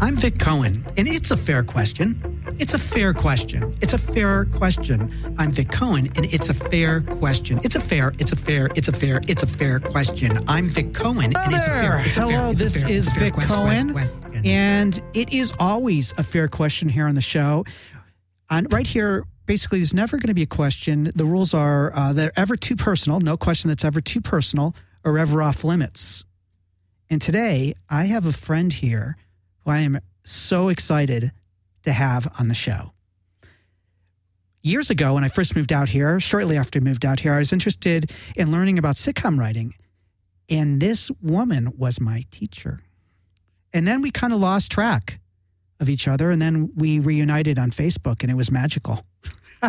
I'm Vic Cohen, and it's a fair question. It's a fair question. It's a fair question. I'm Vic Cohen, and it's a fair question. It's a fair, it's a fair, it's a fair, it's a fair question. I'm Vic Cohen, and it's a fair, it's a Hello, fair, it's a this fair, is it's a fair Vic quest- Cohen, quest- and it is always a fair question here on the show. On right here, basically, there's never going to be a question. The rules are uh, they're ever too personal. No question that's ever too personal or ever off limits. And today, I have a friend here who I am so excited to have on the show. Years ago, when I first moved out here, shortly after I moved out here, I was interested in learning about sitcom writing. And this woman was my teacher. And then we kind of lost track of each other. And then we reunited on Facebook, and it was magical.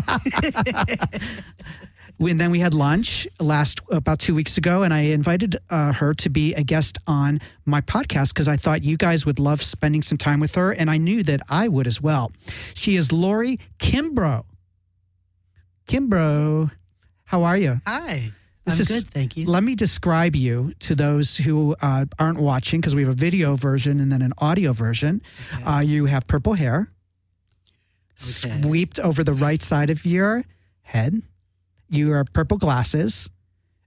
and then we had lunch last about two weeks ago, and I invited uh, her to be a guest on my podcast because I thought you guys would love spending some time with her, and I knew that I would as well. She is Lori Kimbro. Kimbro, how are you? Hi. This I'm is- good, thank you. Let me describe you to those who uh, aren't watching because we have a video version and then an audio version. Uh, you have purple hair, Okay. sweeped over the right side of your head. You are purple glasses.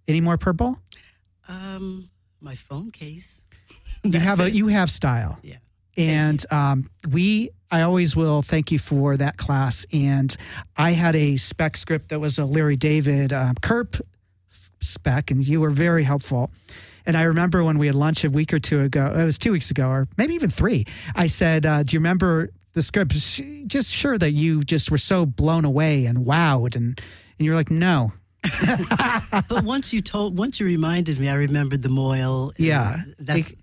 Any more purple? Um, my phone case. You have a it. you have style. Yeah. And um, we, I always will thank you for that class. And I had a spec script that was a Larry David um, Curb spec, and you were very helpful. And I remember when we had lunch a week or two ago, it was two weeks ago, or maybe even three. I said, uh, "Do you remember the script?" Just sure that you just were so blown away and wowed, and and you're like, "No, But once you told, once you reminded me, I remembered the mohel. and Yeah. That's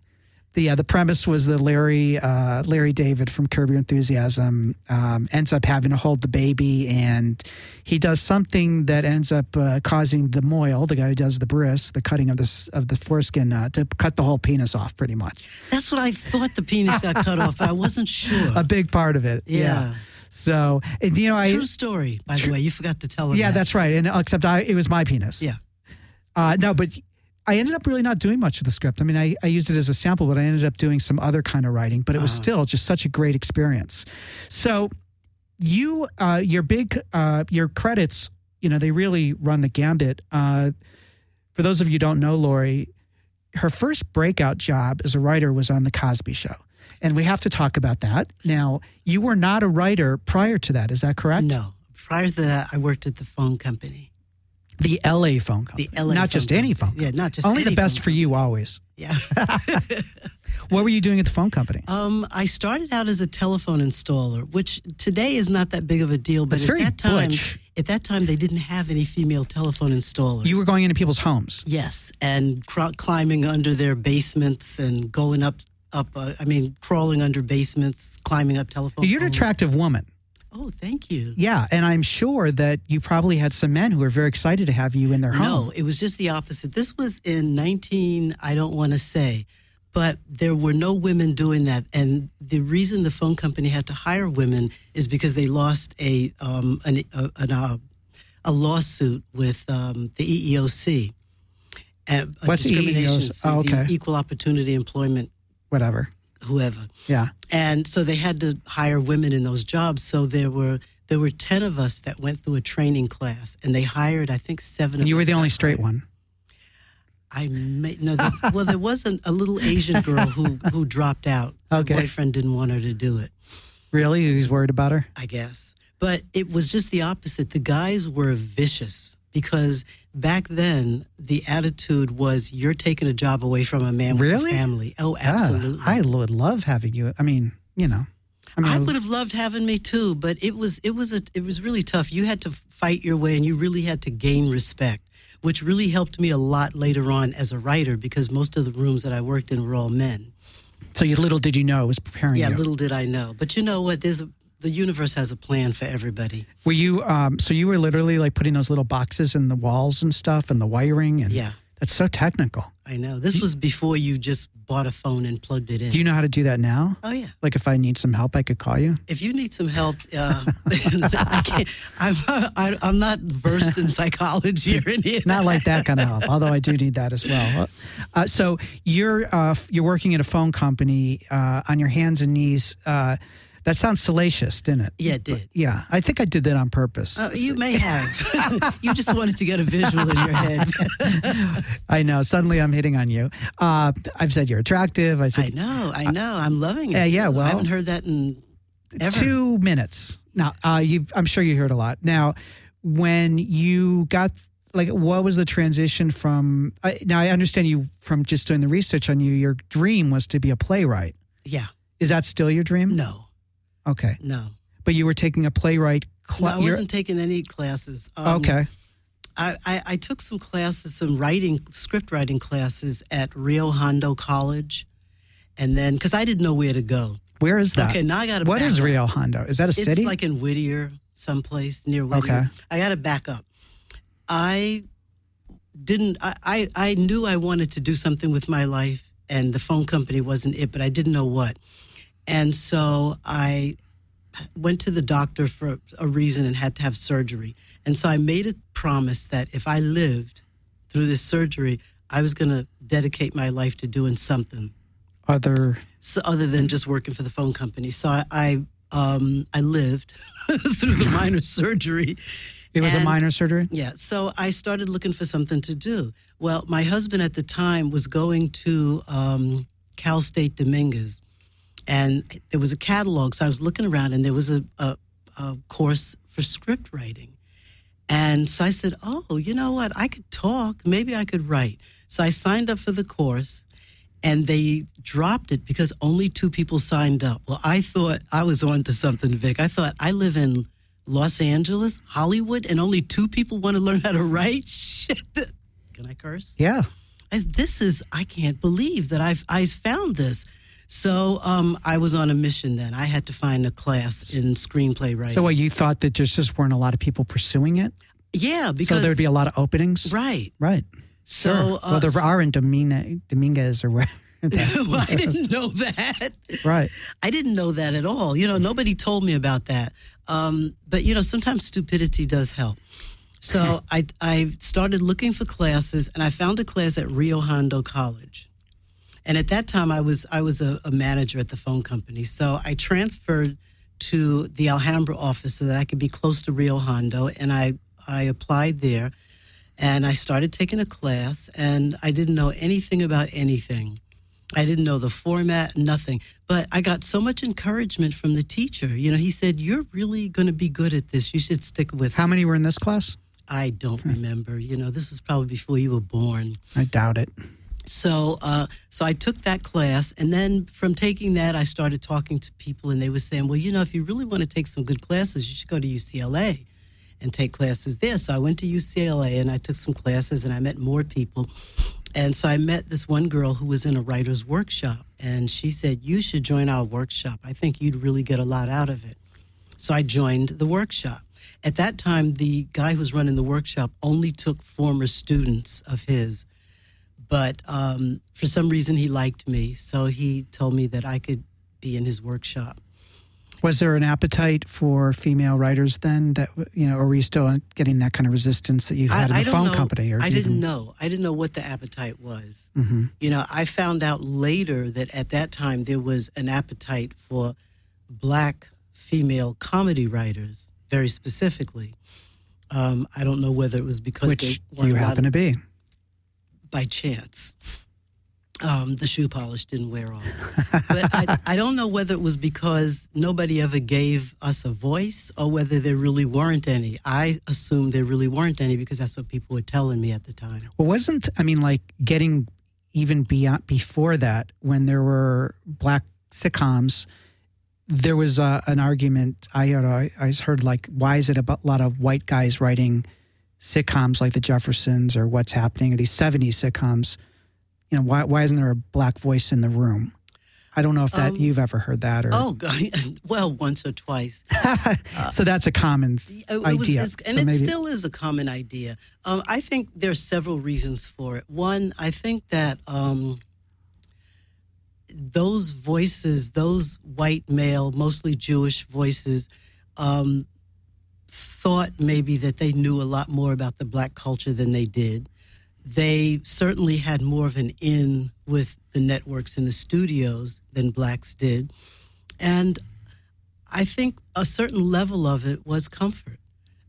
the uh, the premise was that Larry uh, Larry David from Curb Your Enthusiasm um, ends up having to hold the baby, and he does something that ends up uh, causing the mohel, the guy who does the bris, the cutting of this of the foreskin, uh, to cut the whole penis off, pretty much. that's what I thought the penis got cut off, but I wasn't sure. A big part of it. yeah. So, and you know, I True story, by the way. You forgot to tell him. yeah, that. that's right. And except I, it was my penis. Yeah. Uh, no, but I ended up really not doing much of the script. I mean, I, I used it as a sample, but I ended up doing some other kind of writing. But it was Uh-huh. still just such a great experience. So, you, uh, your big, uh, your credits, you know, they really run the gambit. Uh, for those of you who don't know Lori, her first breakout job as a writer was on the Cosby Show. And we have to talk about that. Now, you were not a writer prior to that, is that correct? No. Prior to that, I worked at the phone company. The LA phone company. The LA Not just any phone. company. Yeah, not just Only the best for you always. Yeah. What were you doing at the phone company? Um, I started out as a telephone installer, which today is not that big of a deal. But It's at very that time, butch. at that time, they didn't have any female telephone installers. You were going into people's homes. yes, and cr- climbing under their basements and going up, up. Uh, I mean, crawling under basements, climbing up telephone. You're an poles. attractive woman. Oh, thank you. Yeah, and I'm sure that you probably had some men who were very excited to have you in their home. No, it was just the opposite. This was in 19, I don't want to say, but there were no women doing that. And the reason the phone company had to hire women is because they lost a um, an, a, an, uh, a lawsuit with um, the EEOC. Uh, What's the EEOC? Oh, the. Equal Opportunity Employment, Whatever. whoever. Yeah. And so they had to hire women in those jobs. So there were there were ten of us that went through a training class, and they hired I think seven. And of you were the only straight one. I may, no. The, well, there wasn't a little Asian girl who who dropped out. Okay. Her boyfriend didn't want her to do it. Really? He's worried about her? I guess, but it was just the opposite. The guys were vicious because back then the attitude was you're taking a job away from a man with Really? a family. Oh, Yeah, absolutely. I would love having you. I mean, you know. I mean, I would have loved having me too, but it was it was a it was really tough. You had to fight your way, and you really had to gain respect, which really helped me a lot later on as a writer because most of the rooms that I worked in were all men. so you little did you know it was preparing Yeah, you. little did I know. But you know what? There's a, the universe has a plan for everybody. Were you um so you were literally like putting those little boxes in the walls and stuff and the wiring and Yeah. That's so technical. I know. This was before you just bought a phone and plugged it in. Do you know how to do that now? oh yeah. Like if I need some help, I could call you. If you need some help, uh, I can't. I'm I, I'm not versed in psychology or any. of Not like that kind of help, although I do need that as well. Uh, so you're uh, you're working at a phone company uh, on your hands and knees. Uh, that sounds salacious, didn't it? Yeah, it did. Yeah, I think I did that on purpose. Uh, you may have. you just wanted to get a visual in your head. I know. Suddenly, I'm hitting on you. Uh, I've said you're attractive. I said. I know. I know. I'm loving it. Yeah, yeah, well- I haven't heard that in ever. two minutes. Now, uh, I'm sure you heard a lot. Now, when you got like, what was the transition from? I now I understand you from just doing the research on you. Your dream was to be a playwright. Yeah. Is that still your dream? No. Okay, No. but you were taking a playwright No, class. I wasn't taking any classes. Um, okay. I, I, I took some classes, some writing, script writing classes at Rio Hondo College. And then, because I didn't know where to go. Where is that? Okay, now I got to What is Rio Hondo? Is that a It's city? It's like in Whittier, someplace near Whittier. Okay. I got to back up. I didn't, I, I, I knew I wanted to do something with my life, and the phone company wasn't it, but I didn't know what. And so I went to the doctor for a reason and had to have surgery. And so I made a promise that if I lived through this surgery, I was going to dedicate my life to doing something Other. so other than just working for the phone company. So I I, um, I lived through the minor surgery. It was a minor surgery. Yeah, so I started looking for something to do. Well, my husband at the time was going to um, Cal State Dominguez, and there was a catalog. So I was looking around, and there was a, a, a course for script writing. And so I said, Oh, you know what? I could talk. Maybe I could write. So I signed up for the course and they dropped it because only two people signed up. Well, I thought I was on to something, Vic. I thought I live in Los Angeles, Hollywood, and only two people want to learn how to write. Shit. Can I curse? Yeah. I, this is I can't believe that I've I found this. So um, I was on a mission then. I had to find a class in screenplay writing. So, what you thought that there's just weren't a lot of people pursuing it? yeah, So because there'd be a lot of openings. right. Right. So Sure. uh, well, there are in Domine, Dominguez or where. well, I didn't know that. right. I didn't know that at all. You know, nobody told me about that. Um, but you know, sometimes stupidity does help. So I I started looking for classes, and I found a class at Rio Hondo College. And at that time, I was I was a, a manager at the phone company. So I transferred to the Alhambra office so that I could be close to Rio Hondo, and I I applied there, and I started taking a class, and I didn't know anything about anything. I didn't know the format, nothing. But I got so much encouragement from the teacher. You know, he said, You're really going to be good at this. You should stick with How it. many were in this class? I don't hmm. remember. You know, this was probably before you were born. I doubt it. So, uh, so I took that class, and then from taking that, I started talking to people, and they were saying, "Well, you know, if you really want to take some good classes, you should go to UCLA and take classes there." So I went to UCLA, and I took some classes, and I met more people, and so I met this one girl who was in a writer's workshop, and she said, "You should join our workshop. I think you'd really get a lot out of it." So I joined the workshop. At that time, the guy who was running the workshop only took former students of his but um, for some reason he liked me, so he told me that I could be in his workshop. Was there an appetite for female writers then? That you know, or were you still getting that kind of resistance that you had in the phone know. company? Or I didn't even- know. I didn't know what the appetite was. Mm-hmm. You know, I found out later that at that time there was an appetite for black female comedy writers, very specifically. Um, I don't know whether it was because Which they you happen of- to be. By chance. Um, the shoe polish didn't wear off. but I, I don't know whether it was because nobody ever gave us a voice or whether there really weren't any. I assumed there really weren't any because that's what people were telling me at the time. Well, wasn't I mean, like getting even beyond before that when there were black sitcoms, there was uh, an argument. I, I heard like, why is it a lot of white guys writing sitcoms like The Jeffersons or What's Happening or these '70s sitcoms? You know, why why isn't there a black voice in the room? I don't know if that Um, you've ever heard that or. Oh, well, once or twice. so that's a common It- it was- idea. and So it maybe- still is a common idea. Um, I think there's several reasons for it. One, I think that um, those voices, those white male, mostly Jewish voices, um, thought maybe that they knew a lot more about the black culture than they did. They certainly had more of an in with the networks and the studios than blacks did. And I think a certain level of it was comfort.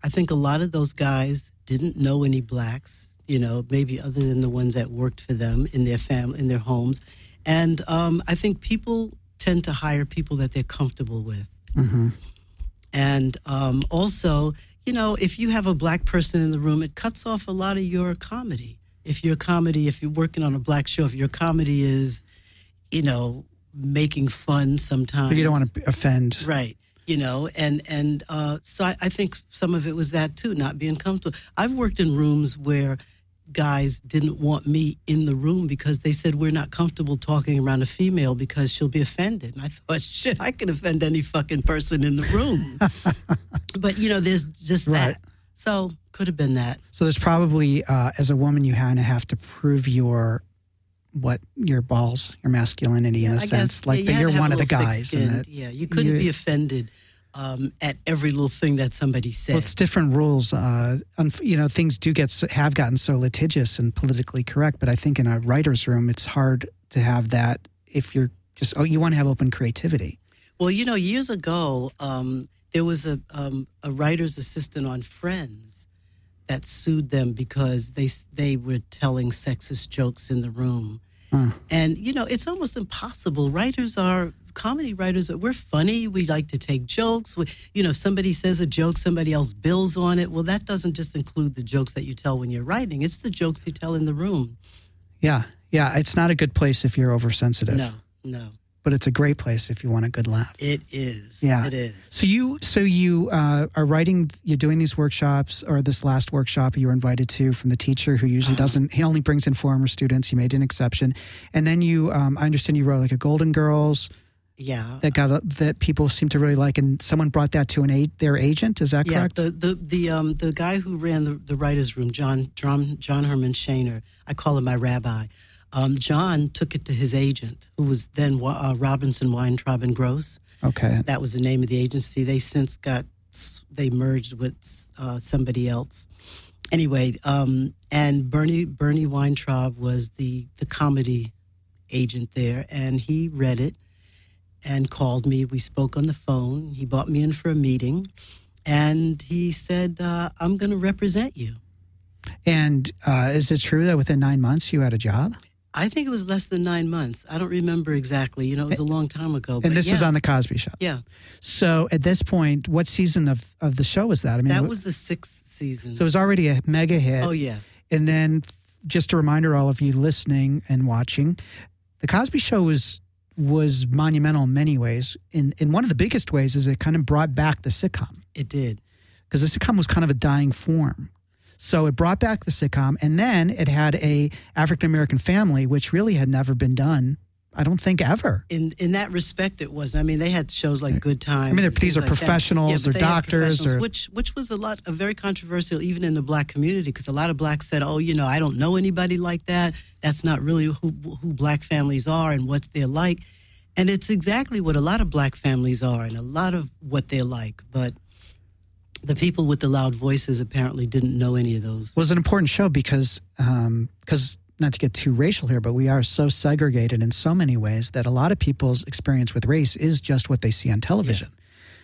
I think a lot of those guys didn't know any blacks, you know, maybe other than the ones that worked for them in their family, in their homes. And um, I think people tend to hire people that they're comfortable with. Mhm. And um, also, you know, if you have a black person in the room, it cuts off a lot of your comedy. If your comedy, if you're working on a black show, if your comedy is, you know, making fun sometimes. You don't want to offend. Right. You know, and and uh, so I, I think some of it was that too, not being comfortable. I've worked in rooms where guys didn't want me in the room because they said we're not comfortable talking around a female because she'll be offended. And I thought, shit, I can offend any fucking person in the room. but you know, there's just Right. that. So could have been that. So there's probably, uh, as a woman, you kind of have to prove your what your balls, your masculinity in a I sense, guess, like yeah, that had you're one of the guys. And that, yeah, you couldn't you- be offended um, at every little thing that somebody says. well, it's different rules. Uh, unf- you know, things do get have gotten so litigious and politically correct, but I think in a writer's room, it's hard to have that if you're just oh, you want to have open creativity. Well, you know, years ago, um, there was a um, a writer's assistant on Friends that sued them because they they were telling sexist jokes in the room, Huh. and you know, it's almost impossible. Writers are comedy writers. We're funny. We like to take jokes. We, you know, if somebody says a joke, somebody else builds on it. Well, that doesn't just include the jokes that you tell when you're writing. It's the jokes you tell in the room. Yeah, yeah. It's not a good place if you're oversensitive, No, no, but it's a great place if you want a good laugh. it is. Yeah. it is. So you, so you uh, are writing. You're doing these workshops, or this last workshop you were invited to from the teacher who usually Uh-huh. doesn't. He only brings in former students. You made an exception, and then you. Um, I understand you wrote like a Golden Girls Yeah, that got a, that people seem to really like, and someone brought that to an a, their agent. Is that Yeah, correct? the the the um the guy who ran the, the writers' room, John John John Herman Shaner, I call him my rabbi. Um, John took it to his agent, who was then uh, Robinson Weintraub and Gross. okay. That was the name of the agency. They since got they merged with uh, somebody else. Anyway, um, and Bernie Bernie Weintraub was the the comedy agent there, and he read it and called me. We spoke on the phone. He brought me in for a meeting, and he said, uh, "I'm going to represent you." And uh, is it true that within nine months you had a job? I think it was less than nine months. I don't remember exactly. You know, it was a long time ago. And this yeah, was on the Cosby Show. yeah. So at this point, what season of, of the show was that? I mean, That was the sixth season. so it was already a mega hit. oh yeah. And then, just a reminder, all of you listening and watching, the Cosby Show was was monumental in many ways. In in one of the biggest ways is it kind of brought back the sitcom It did. because the sitcom was kind of a dying form. So it brought back the sitcom, and then it had a African American family, which really had never been done. I don't think ever. in in that respect, it was. I mean, they had shows like Good Times. I mean, they're- these are like professionals but or doctors professionals, or- which which was a lot, a very controversial even in the black community because a lot of blacks said, "Oh, you know, I don't know anybody like that. That's not really who who black families are and what they're like." And it's exactly what a lot of black families are and a lot of what they're like, but. The people with the loud voices apparently didn't know any of those. was an important show because um, because not to get too racial here, but we are so segregated in so many ways that a lot of people's experience with race is just what they see on television.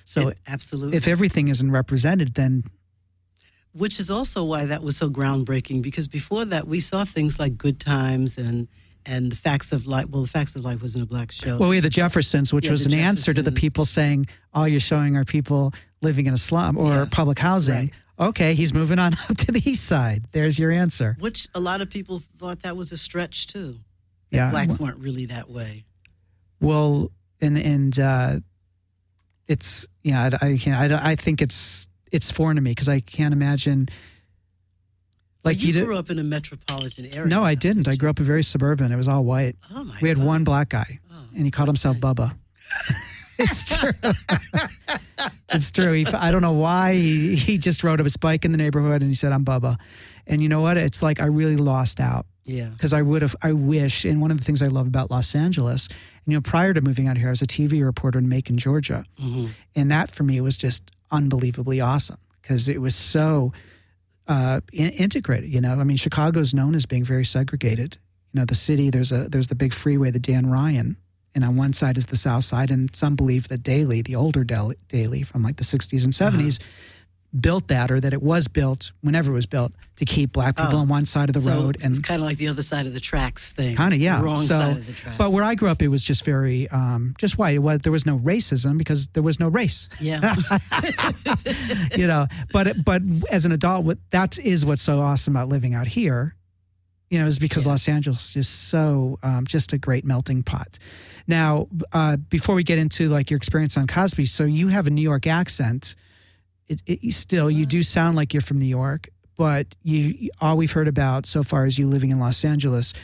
So It- absolutely. if everything isn't represented, then which is also why that was so groundbreaking because before that we saw things like good times and and the facts of life well the facts of life wasn't a black show well, we had the Jeffersons, which Yeah, was an answer to the people saying all you're showing are people living in a slum or Yeah. public housing. Right. Okay, he's moving on up to the east side. There's your answer. which a lot of people thought that was a stretch too Yeah. blacks weren't really that way Well, and and uh, it's yeah, I, I can't. I, I think it's it's foreign to me because I can't imagine. Like you, you, grew up in a metropolitan area No, I didn't. I grew up in very suburban. It was all white. oh my We had God. one black guy. oh. and he called himself Bubba. it's true. it's true. He, I don't know why he, he just rode up his bike in the neighborhood and he said, "I'm Bubba," and you know what? It's like I really lost out Yeah. because I would have. I wish, and one of the things I love about Los Angeles, you know, prior to moving out here, I was a TV reporter in Macon, Georgia, hmm and that for me was just unbelievably awesome because it was so uh, in- integrated. You know, I mean, Chicago's known as being very segregated. You know, the city there's a there's the big freeway, the Dan Ryan, and on one side is the South Side, and some believe that Daley, the older Del- Daley from like the 60s and 70s. Built that, or that it was built whenever it was built to keep black people Oh. on one side of the so road, it's, and kind of like the other side of the tracks thing. Kind of, yeah. The wrong So- side of the tracks. But where I grew up, it was just very, um, just white. It was, there was no racism because there was no race, yeah. you know. But but as an adult, that is what's so awesome about living out here, you know, is because Yeah. Los Angeles is so um, just a great melting pot. Now, uh, before we get into like your experience on Cosby, so you have a New York accent. It, it still you do sound like you're from New York, but you all we've heard about so far is you living in Los Angeles.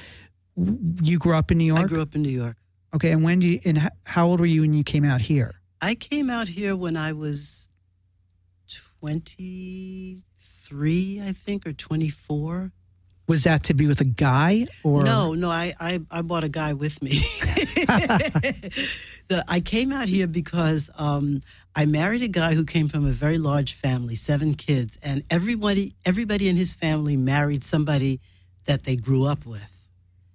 You grew up in New York. I grew up in New York. Okay, and when do you and how old were you when you came out here? I came out here when I was 23, I think, or 24. Was that to be with a guy or No, no, I, I, I brought a guy with me. the, I came out here because um, I married a guy who came from a very large family, seven kids, and everybody everybody in his family married somebody that they grew up with,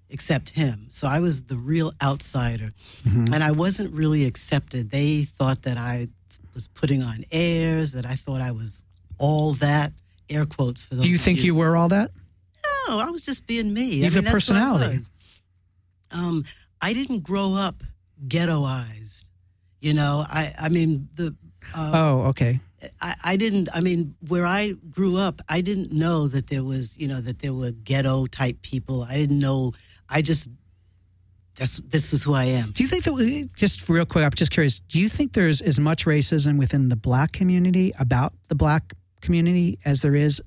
except him. So I was the real outsider, Mm-hmm. and I wasn't really accepted. They thought that I was putting on airs, that I thought I was all that. Air quotes for those. Do you think you were all that? No, I was just being me. You I mean, a I personality. Um, I didn't grow up ghettoized. You know, I, I mean, the, uh, Oh, okay. I, I didn't, I mean, where I grew up, I didn't know that there was, you know, that there were ghetto type people. I didn't know, I just, that's, this is who I am. Do you think that we, just real quick? I'm just curious. Do you think there's as much racism within the black community about the black community as there is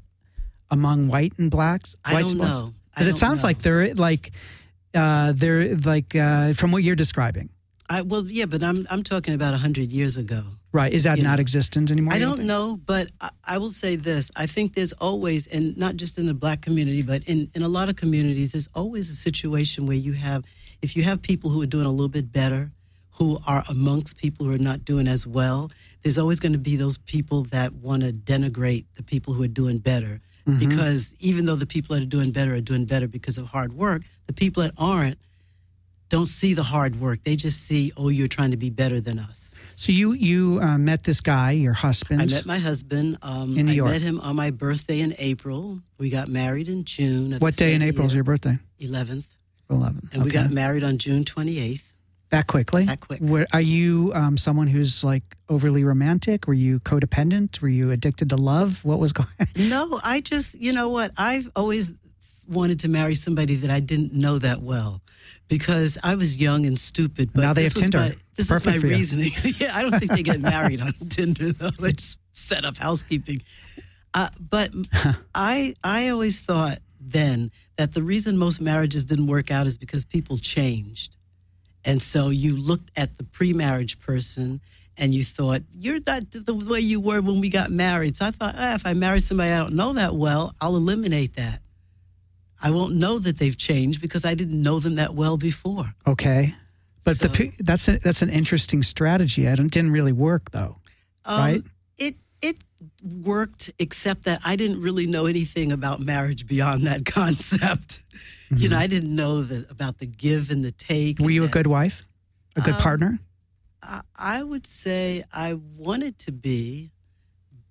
among white and blacks? I don't blacks? know. Because it sounds know. like they're like uh, they're like uh, from what you're describing, I, well, yeah, but I'm, I'm talking about a hundred years ago. right? Is that not know, existent anymore? I don't know, but I, I will say this. I think there's always, and not just in the black community, but in, in a lot of communities, there's always a situation where you have, if you have people who are doing a little bit better, who are amongst people who are not doing as well, there's always going to be those people that want to denigrate the people who are doing better. Because even though the people that are doing better are doing better because of hard work, the people that aren't don't see the hard work. They just see, oh, you're trying to be better than us. So you you uh, met this guy, your husband. I met my husband. Um, In New York. I met him on my birthday in April. We got married in June. what day in April is your birthday? 11th. Eleventh. And we got married on June 28th. That quickly. that quick. Were, are you um, someone who's like overly romantic? Were you codependent? Were you addicted to love? What was going? on? No, I just, you know what? I've always wanted to marry somebody that I didn't know that well because I was young and stupid. But Now they this have Tinder. My, this Perfect is my reasoning. yeah, I don't think they get married on Tinder though. They just set up housekeeping. Uh, but I, I always thought then that the reason most marriages didn't work out is because people changed. And so you looked at the pre-marriage person and you thought, you're not the way you were when we got married. So I thought, ah, if I marry somebody I don't know that well, I'll eliminate that. I won't know that they've changed because I didn't know them that well before. Okay, but So- the that's a, that's an interesting strategy. I didn't really work though. Um, Right. It it worked, except that I didn't really know anything about marriage beyond that concept. You know, I didn't know the, about the give and the take. Mm-hmm. Were you a good wife? A good Um, partner? I, I would say I wanted to be,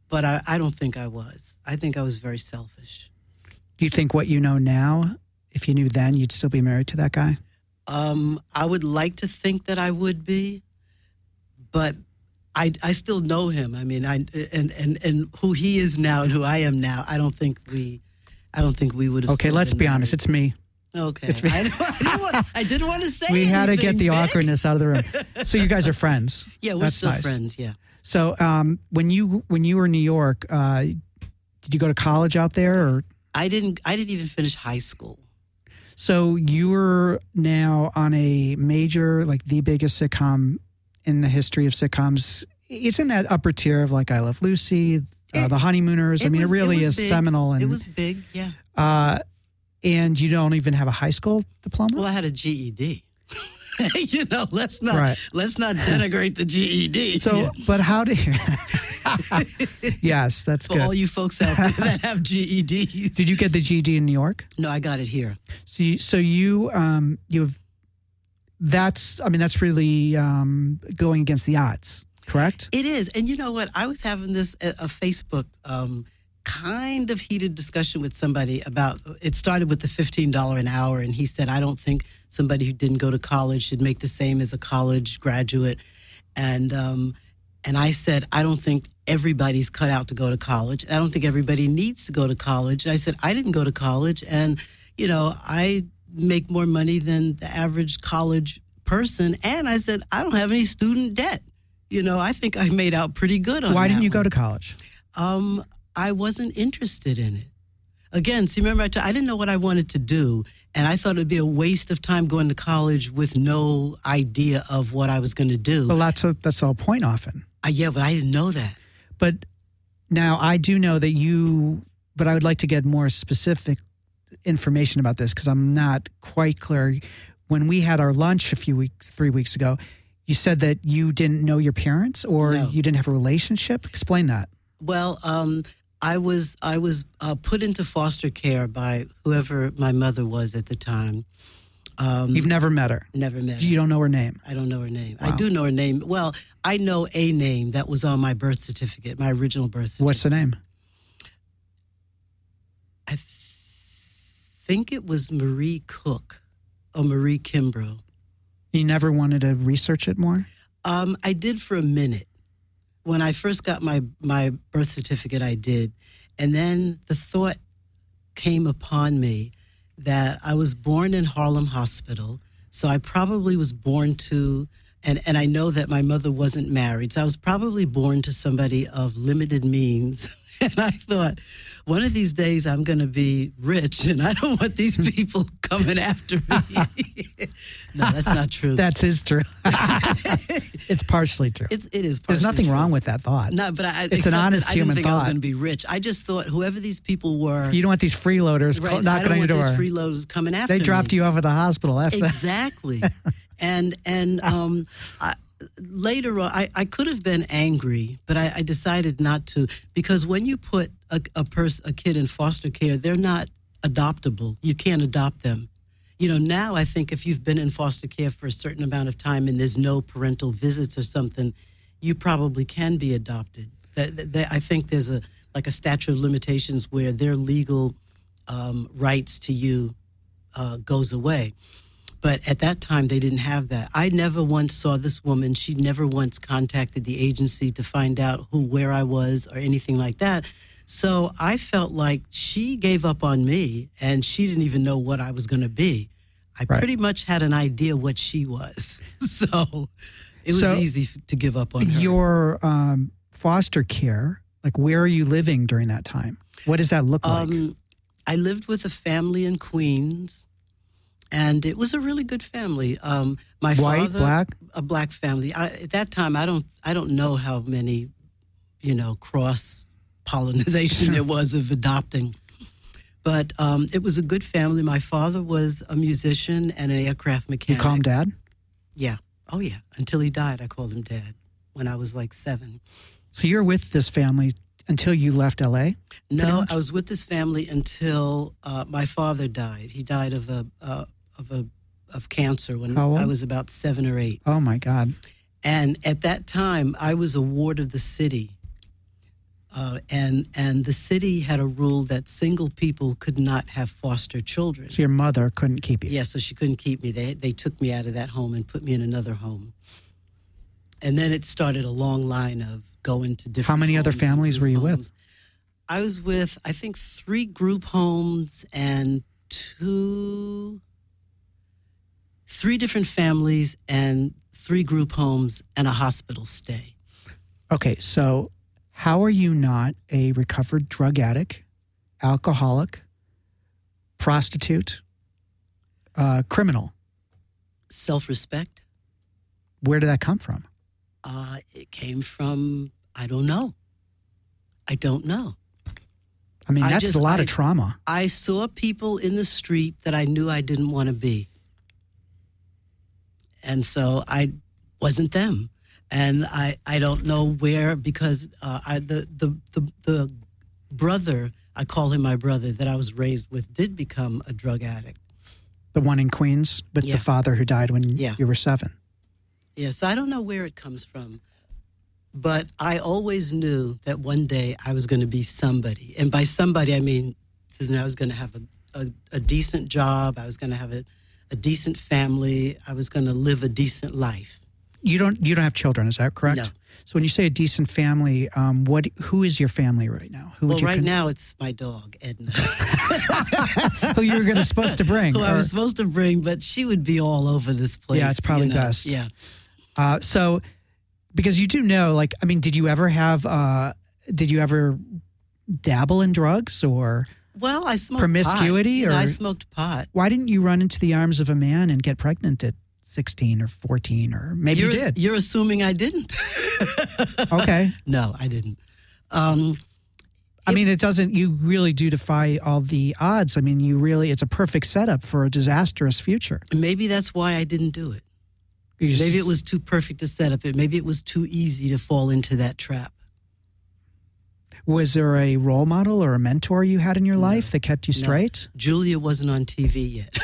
but I, I don't think I was. I think I was very selfish. Do you think what you know now, if you knew then, you'd still be married to that guy? Um, I would like to think that I would be, but I, I still know him. I mean, I and, and and who he is now and who I am now. I don't think we, I don't think we would have. Okay, let's be honest. It's me. Okay. it's. I, didn't, want, I didn't want to say. we had to get the Vic. awkwardness out of the room. So you guys are friends. Yeah, we're That's still nice. friends. Yeah. So um, when you when you were in New York, uh, did you go to college out there, or I didn't. I didn't even finish high school. So you're now on a major, like the biggest sitcom in the history of sitcoms. It's in that upper tier of like I Love Lucy, uh, It- The Honeymooners. I mean, was- it really was is big. seminal. And it was big, yeah. uh, and you don't even have a high school diploma. Well, I had a GED. you know, let's not Right. let's not denigrate the GED. so, but how do you? yes, that's for good. all you folks out there that have GEDs. Did you get the GED in New York? no, I got it here. So, you, so you, um, you've. That's, I mean, that's really um, going against the odds, correct? It is, and you know what? I was having this a, a Facebook um, kind of heated discussion with somebody about. It started with the fifteen dollar an hour, and he said, "I don't think somebody who didn't go to college should make the same as a college graduate," and um, and I said, "I don't think everybody's cut out to go to college. I don't think everybody needs to go to college." And I said, "I didn't go to college, and you know, I make more money than the average college person," and I said, "I don't have any student debt." You know, I think I made out pretty good on Why didn't you one. go to college? Um, I wasn't interested in it. Again, see, remember I t- I didn't know what I wanted to do, and I thought it would be a waste of time going to college with no idea of what I was going to do. Well, that's, a, that's the whole point often. Uh, yeah, but I didn't know that. But now I do know that you, but I would like to get more specific information about this because I'm not quite clear. When we had our lunch a few weeks, three weeks ago, you said that you didn't know your parents or No. you didn't have a relationship. Explain that. Well, um, I was I was uh, put into foster care by whoever my mother was at the time. Um, You've never met her. never met. You her. don't know her name. I don't know her name. I do know her name. Well, I know a name that was on my birth certificate, my original birth certificate. What's the name? I th- think it was Marie Cook or Marie Kimbrough. You never wanted to research it more? Um, I did for a minute. When I first got my, my birth certificate, I did. And then the thought came upon me that I was born in Harlem Hospital. So I probably was born to, and, and I know that my mother wasn't married. So I was probably born to somebody of limited means. And I thought, one of these days I'm going to be rich and I don't want these people coming after me. no, that's not true. That's his true. it's partially true. it's, it is There's nothing true. wrong with that thought. No, but I, It's an except that honest I didn't human think I was going to be rich. I just thought whoever these people were, You don't want these freeloaders right, I knocking don't on your want door. these freeloaders coming after they me. dropped you off at the hospital. That's exactly. and and um, I, later on, I, I could have been angry, but I, I decided not to because when you put a, a person, a kid in foster care, they're not adoptable. You can't adopt them. You know, now I think if you've been in foster care for a certain amount of time and there's no parental visits or something, you probably can be adopted. That, that- that- I think there's a like a statute of limitations where their legal um, rights to you uh, goes away. But at that time, they didn't have that. I never once saw this woman. She never once contacted the agency to find out who, where I was, or anything like that. So I felt like she gave up on me, and she didn't even know what I was going to be. I Right. pretty much had an idea what she was. So it was So easy to give up on her. Your um, foster care, like where are you living during that time? What does that look like? Um, I lived with a family in Queens, and it was a really good family. Um, my White, father, black? a black family. I, at that time, I don't, I don't know how many, you know, cross pollination there was of adopting. But um, it was a good family. My father was a musician and an aircraft you mechanic. call him dad? Yeah. Oh, yeah. Until he died, I called him dad when I was like seven. So you're with this family until you left LA? No. I was with this family until uh, my father died. He died of a uh, of a of cancer when I was about seven or eight. Oh my God. And at that time, I was a ward of the city, uh, and and the city had a rule that single people could not have foster children. So your mother couldn't keep you. Yeah, so she couldn't keep me. They they took me out of that home and put me in another home. And then it started a long line of going to different. How many other homes families were you with? I was with I think three group homes and two, three different families and three group homes and a hospital stay. Okay, so how are you not a recovered drug addict, alcoholic, prostitute, uh, criminal. Self respect. Where did that come from? Uh, it came from I don't know. I don't know. I mean, I that's just- a lot I- of trauma. I saw people in the street that I knew I didn't want to be. And so I wasn't them. And I, I don't know where because uh, I, the, the, the, the brother, I call him my brother, that I was raised with did become a drug addict. The one in Queens with Yeah. the father who died when Yeah. you were seven. Yeah, so I don't know where it comes from. But I always knew that one day I was going to be somebody. And by somebody, I mean, Susan, I was going to have a, a, a decent job. I was going to have a, a decent family. I was going to live a decent life. You don't you don't have children, is that correct? No. So when you say a decent family, um, what who is your family right now? Who Well, right con- now it's my dog, Edna, who you were going to supposed to bring? who I was supposed to bring, but she would be all over this place. Yeah, it's probably you know? best. Yeah. Uh, so, because you do know, like, I mean, did you ever have, uh, did you ever dabble in drugs or Well, I smoked Promiscuity pot. You know, I smoked pot. why didn't you run into the arms of a man and get pregnant at 16 or 14 or maybe you're, you did? You're assuming I didn't. Okay. no, I didn't. Um, I mean, it doesn't, you really do defy all the odds. I mean, you really, it's a perfect setup for a disastrous future. maybe that's why I didn't do it. Just- Maybe it was too perfect to set up it. Maybe it was too easy to fall into that trap. Was there a role model or a mentor you had in your life that kept you No. straight? Julia wasn't on TV yet.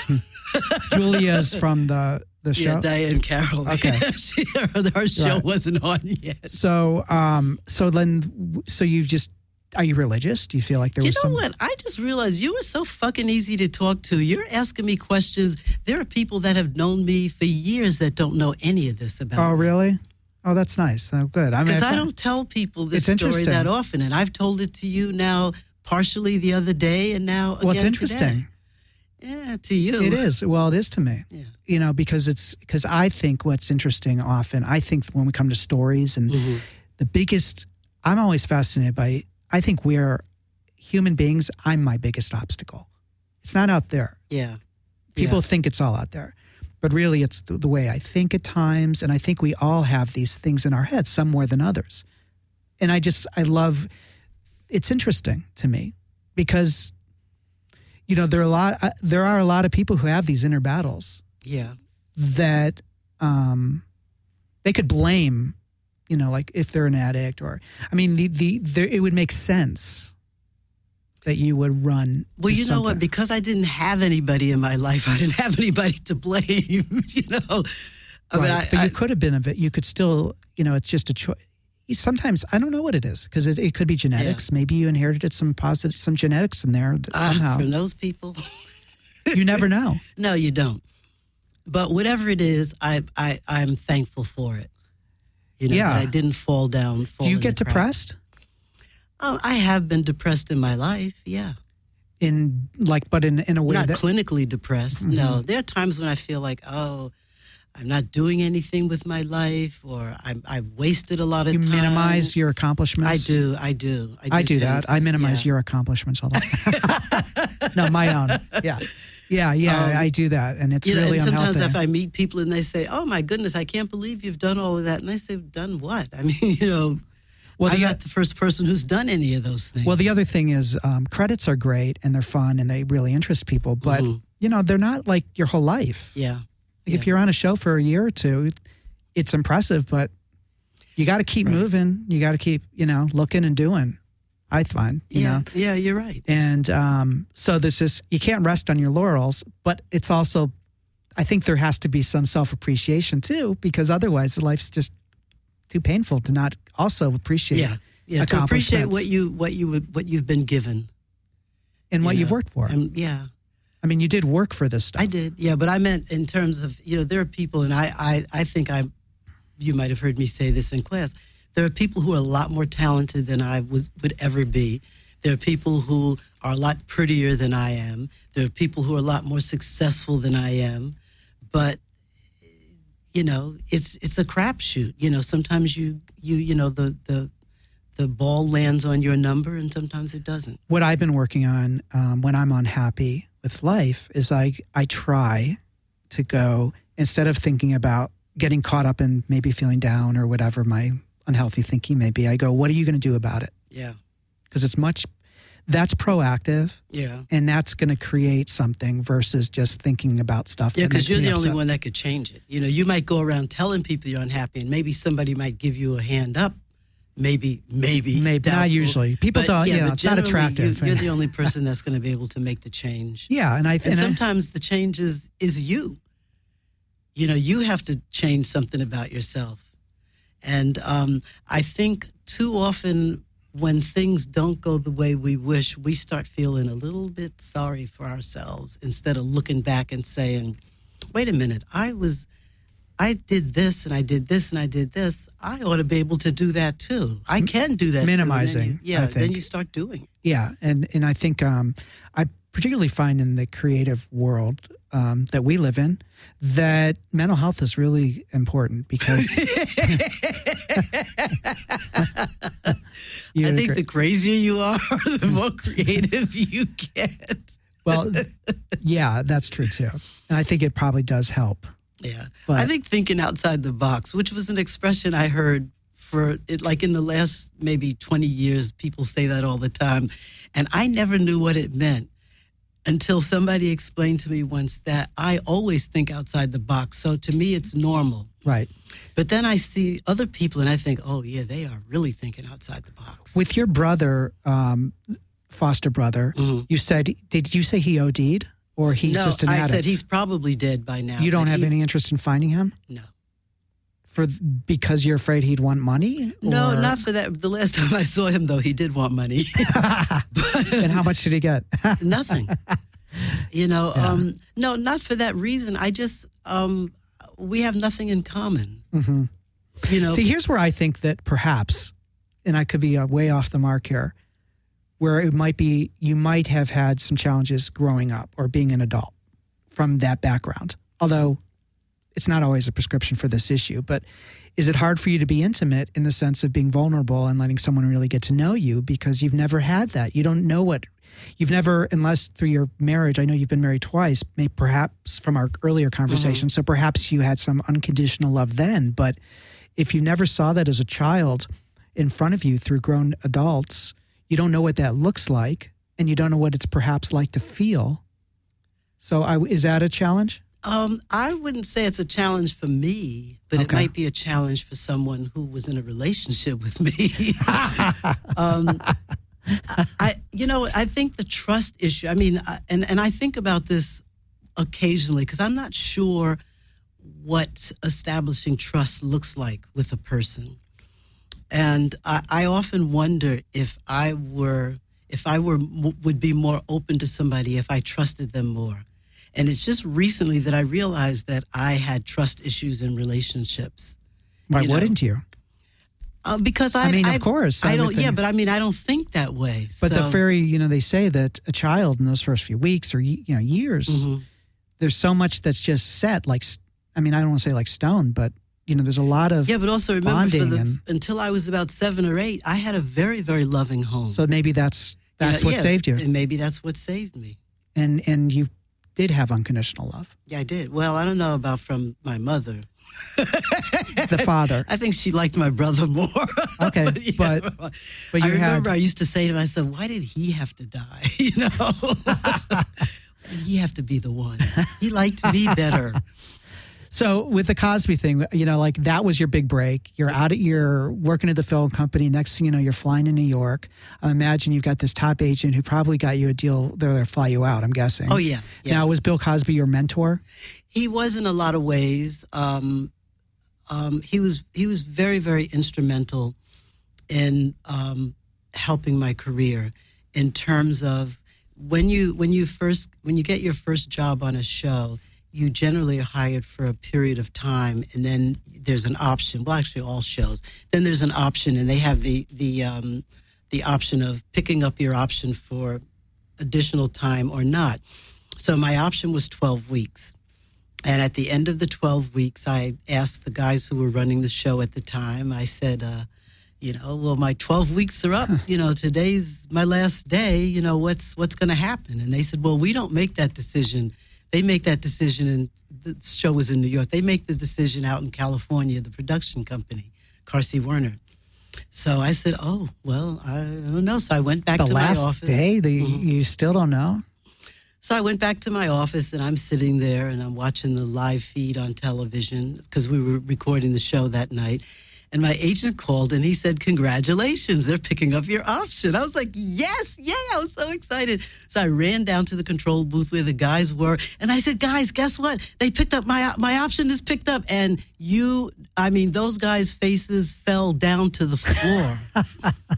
Julia's from the, the show. yeah, Diahann Carroll. Okay. she, her, her show Right. wasn't on yet. So, um, so then, so you've just are you religious? Do you feel like there You was You know some? what? I just realized you were so fucking easy to talk to. You're asking me questions. There are people that have known me for years that don't know any of this about Oh, me. really? Oh, that's nice. Oh, good. I mean, Because I don't tell people this story that often, and I've told it to you now partially the other day, and now Well, it's interesting. today. Yeah, to you. It is. Well, it is to me. Yeah. You know, because it's because I think what's interesting often. I think when we come to stories and Mhm. the biggest, I'm always fascinated by. I think we're human beings. I'm my biggest obstacle. It's not out there. Yeah. People Yeah. think it's all out there, but really, it's the, the way I think at times, and I think we all have these things in our heads, some more than others. And I just, I love. It's interesting to me because, you know, there are a lot. uh, There are a lot of people who have these inner battles Yeah. that um, they could blame, you know, like if they're an addict or, I mean, the the, the it would make sense that you would run. Well, you know what? Because I didn't have anybody in my life, I didn't have anybody to blame. you know, I mean, I, but I, you could have been a bit. You could still, you know, it's just a choice. Sometimes I don't know what it is because it, it could be genetics. Maybe you inherited some positive, some genetics in there that ah, somehow. from those people. you never know. No, you don't. But whatever it is, I, I, I'm thankful for it. You know, Yeah. that I didn't fall down. Do you get depressed Oh, I have been depressed in my life. Yeah. in like, but in in a way not that clinically depressed. Mm-hmm. No, there are times when I feel like, oh, I'm not doing anything with my life, or I'm, I've wasted a lot of you time. You minimize your accomplishments. I do, I do, I do. I do that. to, I minimize yeah. your accomplishments all the time. no, my own. Yeah. Yeah, yeah, Um, I do that. And it's You know, really and sometimes unhealthy. if I meet people and they say, "Oh my goodness, I can't believe you've done all of that," and I say, "Done what?" I mean, you know, well, I'm not the first person who's done any of those things. well, the other thing is um, credits are great and they're fun and they really interest people, but Mhm. you know they're not like your whole life. yeah, Like If you're on a show for a year or two, it's impressive, but you got to keep Right. moving. You got to keep, you know, looking and doing. I find, you yeah, know, yeah, you're right. and um, so this is you can't rest on your laurels, but it's also, I think there has to be some self appreciation too, because otherwise life's just too painful to not also appreciate Yeah, yeah. To appreciate what you what you what you've been given. and what you you've worked for. And yeah, I mean, you did work for this stuff. I did. Yeah, but I meant in terms of you know there are people, and I I I think I, you might have heard me say this in class. There are people who are a lot more talented than I would would ever be. There are people who are a lot prettier than I am. There are people who are a lot more successful than I am, but you know it's it's a crapshoot. You know sometimes you you you know the the the ball lands on your number, and sometimes it doesn't. what I've been working on um, when I'm unhappy with life is I I try to go instead of thinking about getting caught up in maybe feeling down or whatever my unhealthy thinking may be. I go, what are you going to do about it? Yeah. Because it's much that's proactive Yeah. and that's going to create something versus just thinking about stuff. Yeah, because you're the only one that could change it. You know, you might go around telling people you're unhappy, and maybe somebody might give you a hand up. Maybe, maybe, Maybe, not usually. People But, don't- Yeah, you know, it's not attractive. You, you're the only person that's going to be able to make the change. Yeah, and I And and I- sometimes the change is, is you. You know, you have to change something about yourself. And um, I think too often when things don't go the way we wish, we start feeling a little bit sorry for ourselves instead of looking back and saying, wait a minute, I was, I did this and I did this and I did this. I ought to be able to do that too. I can do that. too." Minimizing, I yeah, then you start doing it. Yeah, and and I think um, I particularly find in the creative world um, that we live in that mental health is really important because I think agree. the crazier you are, the more creative you get. well, yeah, that's true too, and I think it probably does help. Yeah. But- I think thinking outside the box, which was an expression I heard for it, like in the last maybe 20 years, people say that all the time. And I never knew what it meant until somebody explained to me once that I always think outside the box. So to me, it's normal. Right. But then I see other people and I think, oh, yeah, they are really thinking outside the box. With your brother, um, foster brother, Mhm. you said, did you say he OD'd or he's no, just an I addict? said he's probably dead by now. you don't have he- any interest in finding him No. for because you're afraid he'd want money. No, Or- not for that. The last time I saw him, though, he did want money. And how much did he get? Nothing. you know, um, no, not for that reason. I just, um, we have nothing in common. Mhm. You know, See, here's where I think that perhaps, and I could be uh, way off the mark here, where it might be you might have had some challenges growing up or being an adult from that background. Although it's not always a prescription for this issue, but is it hard for you to be intimate in the sense of being vulnerable and letting someone really get to know you because you've never had that? You don't know what you've never, unless through your marriage. I know you've been married twice, maybe perhaps from our earlier mm-hmm. conversation. So perhaps you had some unconditional love then, but if you never saw that as a child in front of you through grown adults, you don't know what that looks like, and you don't know what it's perhaps like to feel. So, I, is that a challenge? um, I wouldn't say it's a challenge for me, but it might be a challenge for someone who was in a relationship with me. um, I, you know, I think the trust issue. I mean, I- and and I think about this occasionally because I'm not sure what establishing trust looks like with a person, and I, I often wonder if I were if I were would be more open to somebody if I trusted them more. And it's just recently that I realized that I had trust issues in relationships. Why You know, wouldn't you? Uh, because I, I mean, of course, I I don't. Yeah, but I mean, I don't think that way. But so, the very, you know, they say that a child in those first few weeks or you know years, Mhm. there's so much that's just set. Like, I mean, I don't want to say like stone, but you know, there's a lot of. Yeah, but also remember, the, and- until I was about seven or eight, I had a very, very loving home. So maybe that's that's what yeah, saved you, and maybe that's what saved me. and and you did have unconditional love. Yeah, I did. Well, I don't know about from my mother. The father, I think she liked my brother more. Okay, Yeah, but- but I you had remember I used to say to myself, "Why did he have to die?" You know, he have to be the one. He liked me better. So with the Cosby thing, you know, like that was your big break. You're out at your working at the film company. Next thing you know, you're flying to New York. I imagine you've got this top agent who probably got you a deal. They're there to fly you out. I'm guessing. Oh yeah, yeah. Now was Bill Cosby your mentor? he was in a lot of ways. Um, um, he was he was very very instrumental in um, helping my career in terms of when you when you first when you get your first job on a show you generally are hired for a period of time and then there's an option well actually all shows then there's an option and they have the the um, the option of picking up your option for additional time or not so my option was 12 weeks and at the end of the 12 weeks, I asked the guys who were running the show at the time, I said, uh, you know, well, my 12 weeks are up. You know, today's my last day. You know, what's what's going to happen? And they said, well, we don't make that decision. They make that decision, and the show was in New York. They make the decision out in California, the production company, Carsey Werner. So I said, "Oh well, I don't know." So I went back the to my office. day, the, mm-hmm. you still don't know. So I went back to my office and I'm sitting there and I'm watching the live feed on television because we were recording the show that night. And my agent called and he said, Congratulations, they're picking up your option. I was like, Yes, yay. I was so excited. So I ran down to the control booth where the guys were and I said, Guys, guess what? They picked up my my option is picked up. And you, I mean, those guys' faces fell down to the floor.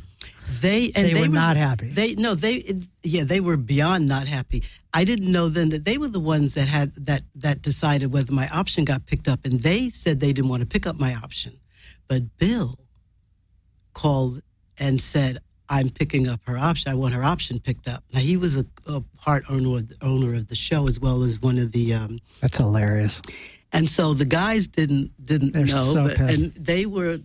They and They they, were not happy. They no, they yeah, they were beyond not happy. I didn't know then that they were the ones that had that that decided whether my option got picked up, and they said they didn't want to pick up my option, but Bill called and said. I'm picking up her option. I want her option picked up. Now he was a, a part owner of, the, owner of the show as well as one of the um, That's hilarious. and so the guys didn't didn't They're know, so but, and they were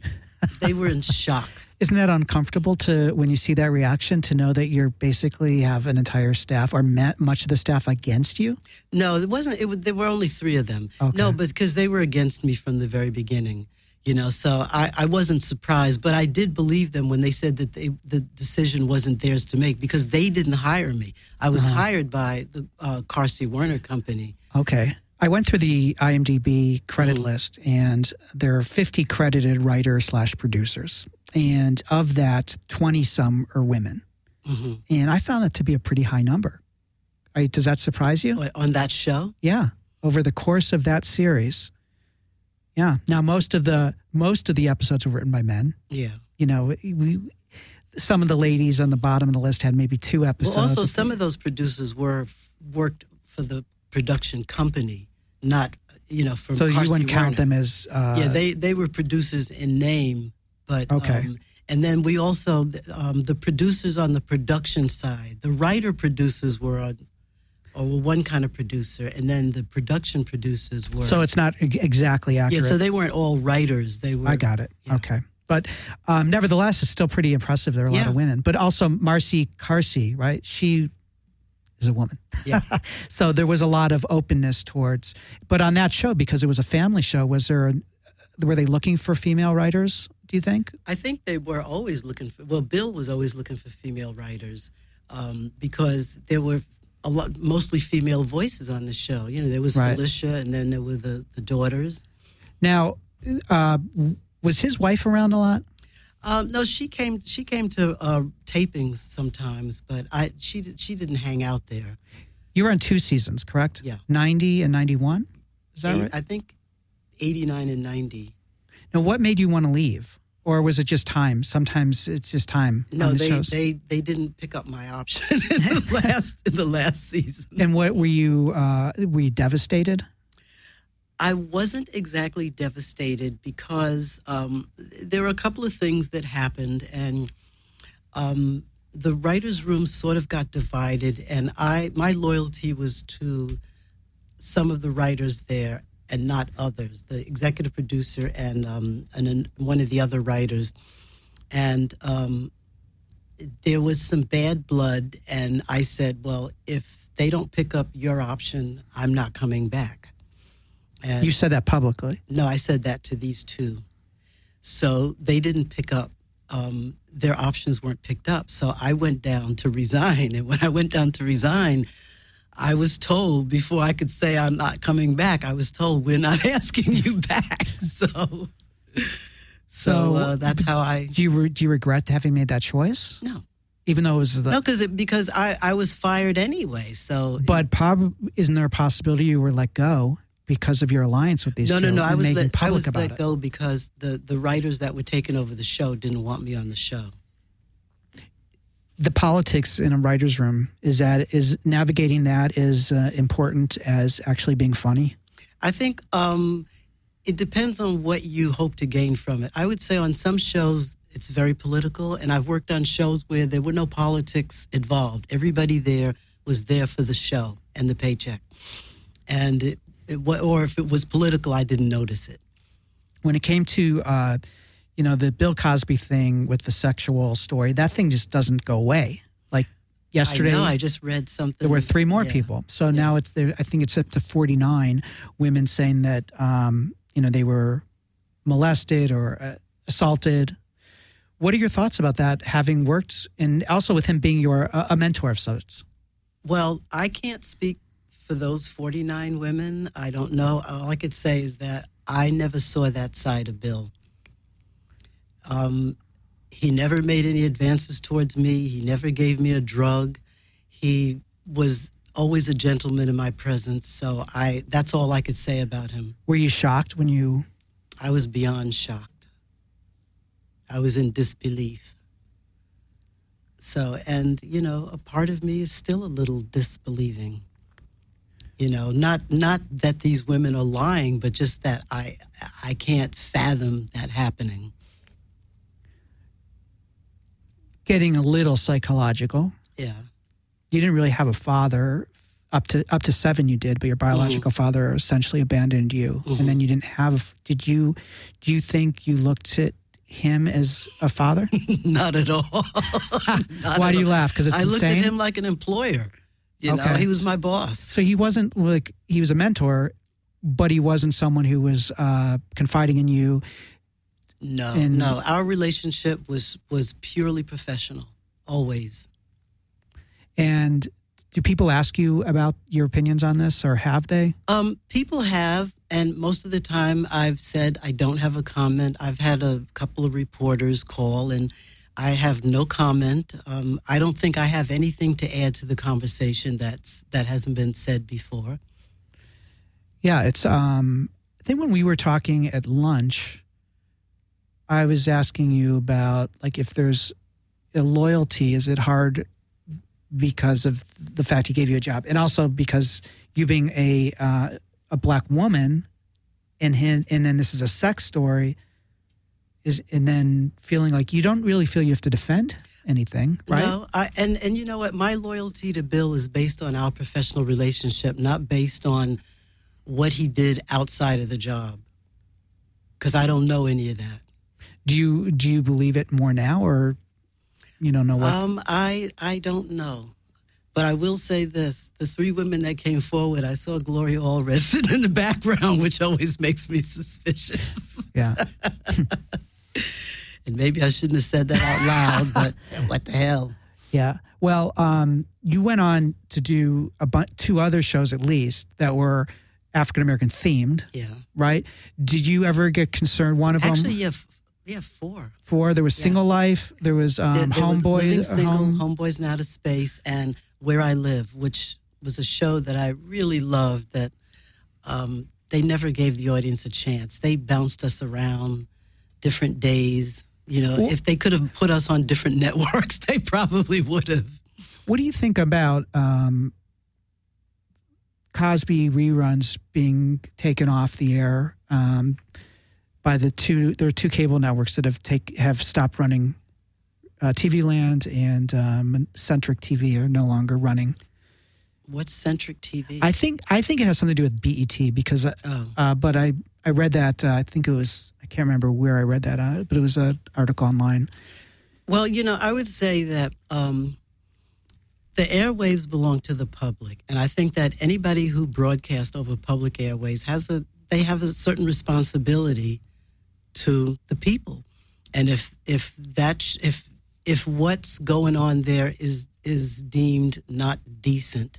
they were in shock. Isn't that uncomfortable to when you see that reaction to know that you're basically have an entire staff or met much of the staff against you? No, it wasn't. It was, there were only three of them. Okay. No, but because they were against me from the very beginning, you know. So I, I wasn't surprised, but I did believe them when they said that they, the decision wasn't theirs to make because they didn't hire me. I was Uh-huh. hired by the uh, Carsey Werner Company. Okay. I went through the IMDb credit Mm-hmm. list, and there are 50 credited writers slash producers, and of that, 20 some are women, hmm and I found that to be a pretty high number. Right, does that surprise you? On that show, Yeah, over the course of that series. Yeah. Now most of the most of the episodes were written by men. yeah. You know, we some of the ladies on the bottom of the list had maybe two episodes. Well, also some of those producers were worked for the production company, not you know from. so you wouldn't count them as uh, yeah, they they were producers in name, but Okay. Um, and then we also um, the producers on the production side, the writer producers were on, or one kind of producer, and then the production producers were. So it's not exactly accurate. yeah, so they weren't all writers. They were. I got it. Yeah. Okay. But um, nevertheless, it's still pretty impressive. There are a lot of women, but also Marcy Carsey, right? She is a woman. Yeah. so there was a lot of openness towards. But on that show, because it was a family show, was there? A, were they looking for female writers? Do you think? I think they were always looking for. Well, Bill was always looking for female writers um, because there were a lot, mostly female voices on the show. You know, there was Right. Felicia, and then there were the the daughters. Now, uh, was his wife around a lot? Um, no, she came. She came to uh, tapings sometimes, but I she she didn't hang out there. You were on two seasons, correct? Yeah. Ninety and ninety-one. Is that Eight- right? I think eighty nine and ninety. now, what made you want to leave, or was it just time? Sometimes it's just time. No, the they, shows. they they didn't pick up my option in the last in the last season. And what were you? Uh, were you devastated? I wasn't exactly devastated because um, there were a couple of things that happened, and um, the writers' room sort of got divided. And I, my loyalty was to some of the writers there, and not others. The executive producer and um, and one of the other writers, and um, there was some bad blood. And I said, well, if they don't pick up your option, I'm not coming back. And You said that publicly. no, I said that to these two. So they didn't pick up, um, their options weren't picked up. So I went down to resign. And when I went down to resign, I was told before I could say I'm not coming back, I was told we're not asking you back. So, so, uh, that's how I. Do you re- do you regret having made that choice? No, Even though it was the. no, because because I I was fired anyway. So But prob- isn't there a possibility you were let go because of your alliance with these no, two? no, no. I was let, I was let it? go because the the writers that were taking over the show didn't want me on the show. The politics in a writer's room is that is navigating that is uh, important as actually being funny. I think um, it depends on what you hope to gain from it. I would say on some shows it's very political, and I've worked on shows where there were no politics involved. Everybody there was there for the show and the paycheck, and it, it, or if it was political, I didn't notice it. When it came to, uh, you know, the Bill Cosby thing with the sexual story, that thing just doesn't go away. Like yesterday. I know. I just read something. there were three more Yeah. people. So now it's there. I think it's up to 49 women saying that, um, you know, they were molested or uh, assaulted. What are your thoughts about that, having worked and also with him being your uh, a mentor of sorts? Well, I can't speak for those 49 women. I don't know. All I could say is that I never saw that side of Bill. Um, he never made any advances towards me. He never gave me a drug. He was always a gentleman in my presence. So I that's all I could say about him. Were you shocked when you? I was beyond shocked. I was in disbelief. So, and you know, a part of me is still a little disbelieving. You know, not not that these women are lying, but just that I I can't fathom that happening. Getting a little psychological. Yeah. You didn't really have a father up to up to seven. You did, but your biological father essentially abandoned you, and then you didn't have. Did you? Do you think you looked at him as a father? not at all. Not Why at do you all. laugh? Because it's I looked at him like an employer. You know, Okay. he was my boss. So he wasn't like he was a mentor, but he wasn't someone who was uh, confiding in you. No, And- no. Our relationship was was purely professional, always. And do people ask you about your opinions on this, or have they? Um, people have, and most of the time I've said I don't have a comment. I've had a couple of reporters call, and I have no comment. Um, I don't think I have anything to add to the conversation that's that hasn't been said before. Yeah, it's. Um, I think when we were talking at lunch, I was asking you about like if there's a loyalty. Is it hard because of the fact he gave you a job, and also because you being a uh, a black woman, and him, and then this is a sex story, is and then feeling like you don't really feel you have to defend anything, right? No, I, and and you know what? My loyalty to Bill is based on our professional relationship, not based on what he did outside of the job. Because I don't know any of that. Do you do you believe it more now, or you don't know what? Um, I I don't know, but I will say this: the three women that came forward, I saw Gloria Allred sitting in the background, which always makes me suspicious. yeah. And maybe I shouldn't have said that out loud, but what the hell? Yeah. Well, um, you went on to do a bu- two other shows at least that were African American themed, Yeah, right? Did you ever get concerned? One of actually, them yeah, f- yeah, four. for there was Single Life, there was um, There- there was Living Homeboys, Single, Home. Homeboys in Outer Space, and Where I Live, which was a show that I really loved. That um, they never gave the audience a chance. They bounced us around different days. You know, Well- if they could have put us on different networks, they probably would have. What do you think about um, Cosby reruns being taken off the air um, by the two? There are two cable networks that have take have stopped running. Uh, TV Land and um, Centric TV are no longer running. What's Centric TV? I think I think it has something to do with BET because, uh, oh, uh, but I I read that uh, I think it was I can't remember where I read that, uh, but it was an article online. well, you know, I would say that um, the airwaves belong to the public, and I think that anybody who broadcasts over public airways has a they have a certain responsibility to the people, and if if that sh- if if what's going on there is is deemed not decent,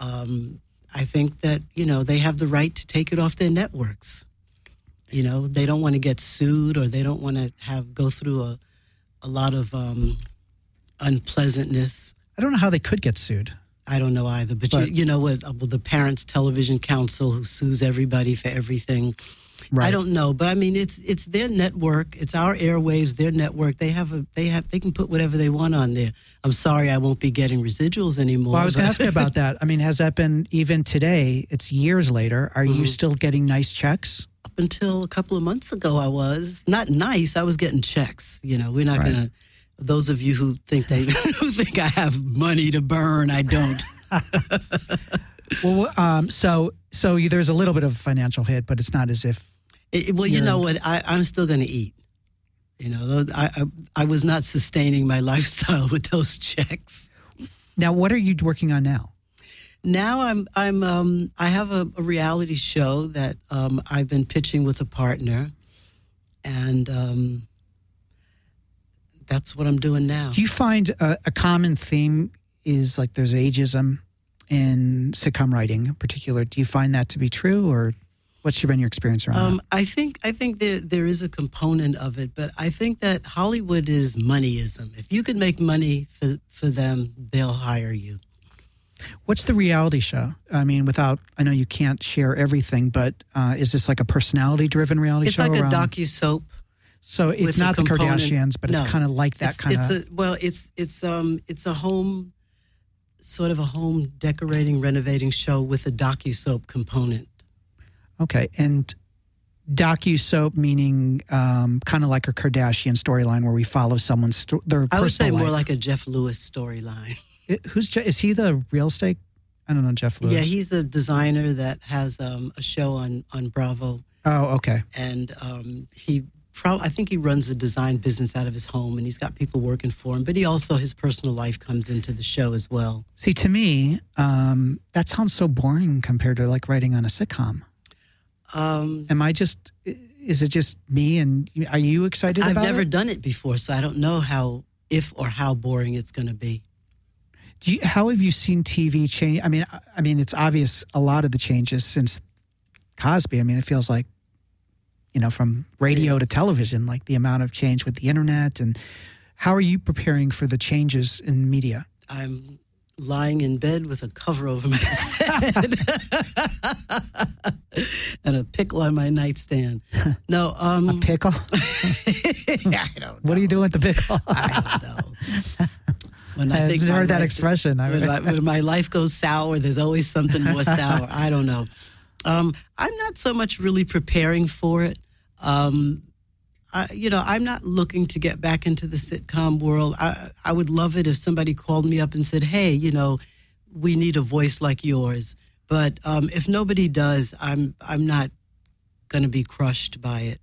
um, I think that you know they have the right to take it off their networks. You know, they don't want to get sued or they don't want to have go through a a lot of um, unpleasantness. I don't know how they could get sued. I don't know either, but, But- you, you know what? uh, well, the Parents Television Council who sues everybody for everything. Right. I don't know, but I mean, it's it's their network. It's our airwaves, their network. They have a they have they can put whatever they want on there. I'm sorry, I won't be getting residuals anymore. Well, I was going to ask you about that. I mean, has that been even today? It's years later. Are Mm-hmm. you still getting nice checks? up until a couple of months ago i was not nice i was getting checks you know we're not Right. gonna those of you who think they who think i have money to burn i don't Well, um, so so there's a little bit of financial hit, but it's not as if It- well you know what I, i'm still gonna eat you know I, I i was not sustaining my lifestyle with those checks Now, what are you working on now? Now I'm I'm um, I have a, a reality show that um, I've been pitching with a partner, and um, that's what I'm doing now. Do you find a, a common theme is like there's ageism in sitcom writing in particular? Do you find that to be true, or what's been your experience around Um, that? I think I think there there is a component of it, but I think that Hollywood is moneyism. If you can make money for for them, they'll hire you. What's the reality show? I mean, without I know you can't share everything, but uh, is this like a personality-driven reality It's show? like a docu soap. So it's not the Kardashians, but No. it's kind of like that it's, kind it's of. a well, it's it's um it's a home, sort of a home decorating, renovating show with a docu soap component. Okay, and docu soap meaning um, kind of like a Kardashian storyline where we follow someone's sto- their I would say personal more like a Jeff Lewis storyline. Who's Je- is he the real estate? I don't know Jeff Lewis. Yeah, he's a designer that has um, a show on on Bravo, oh, okay. and um, he. Pro- I think he runs a design business out of his home, and he's got people working for him. But he also his personal life comes into the show as well. See, to me, um, that sounds so boring compared to like writing on a sitcom. Um, Am I just? Is it just me? And are you excited I've never it? done it before, so I don't know how if or how boring it's going to be. Do you, how have you seen TV change? I mean, I- I mean, it's obvious a lot of the changes since Cosby. I mean, it feels like, you know, from radio to television, like the amount of change with the internet. And how are you preparing for the changes in media? I'm lying in bed with a cover over my head and a pickle on my nightstand. No, um, A pickle? I don't. what are you doing with the pickle? I don't know. When I I've think heard that life- expression. When my, when my life goes sour, there's always something more sour. I don't know. Um, I'm not so much really preparing for it. Um, You know, I'm not looking to get back into the sitcom world. I, I would love it if somebody called me up and said, "Hey, you know, we need a voice like yours." But um, if nobody does, I'm I'm not going to be crushed by it